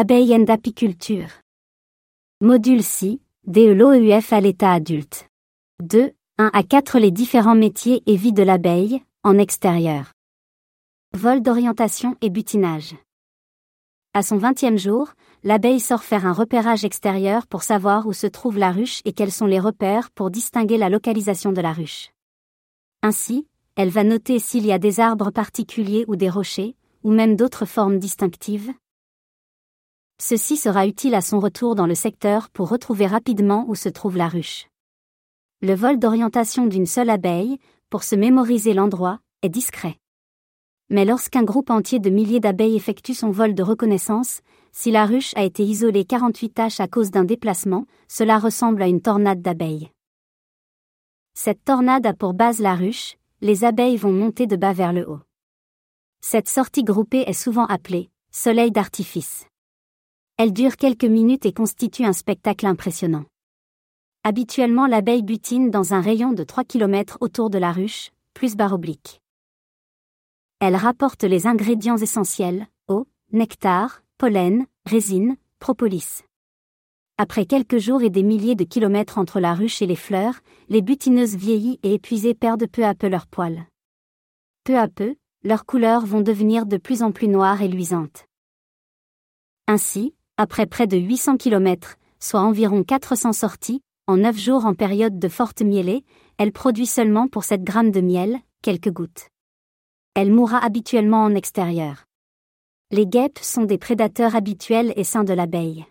Abeille and apiculture. Module C, DE à l'état adulte. 2. 1 à 4 Les différents métiers et vie de l'abeille, en extérieur. Vol d'orientation et butinage. À son vingtième jour, l'abeille sort faire un repérage extérieur pour savoir où se trouve la ruche et quels sont les repères pour distinguer la localisation de la ruche. Ainsi, elle va noter s'il y a des arbres particuliers ou des rochers, ou même d'autres formes distinctives. Ceci sera utile à son retour dans le secteur pour retrouver rapidement où se trouve la ruche. Le vol d'orientation d'une seule abeille, pour se mémoriser l'endroit, est discret. Mais lorsqu'un groupe entier de milliers d'abeilles effectue son vol de reconnaissance, si la ruche a été isolée 48 tâches à cause d'un déplacement, cela ressemble à une tornade d'abeilles. Cette tornade a pour base la ruche, les abeilles vont monter de bas vers le haut. Cette sortie groupée est souvent appelée soleil d'artifice. Elle dure quelques minutes et constitue un spectacle impressionnant. Habituellement l'abeille butine dans un rayon de 3 km autour de la ruche, plus barre oblique. Elle rapporte les ingrédients essentiels, eau, nectar, pollen, résine, propolis. Après quelques jours et des milliers de kilomètres entre la ruche et les fleurs, les butineuses vieillies et épuisées perdent peu à peu leurs poils. Peu à peu, leurs couleurs vont devenir de plus en plus noires et luisantes. Ainsi, après près de 800 kilomètres, soit environ 400 sorties, en 9 jours en période de forte mielée, elle produit seulement pour 7 grammes de miel, quelques gouttes elle mourra habituellement en extérieur. Les guêpes sont des prédateurs habituels et sains de l'abeille.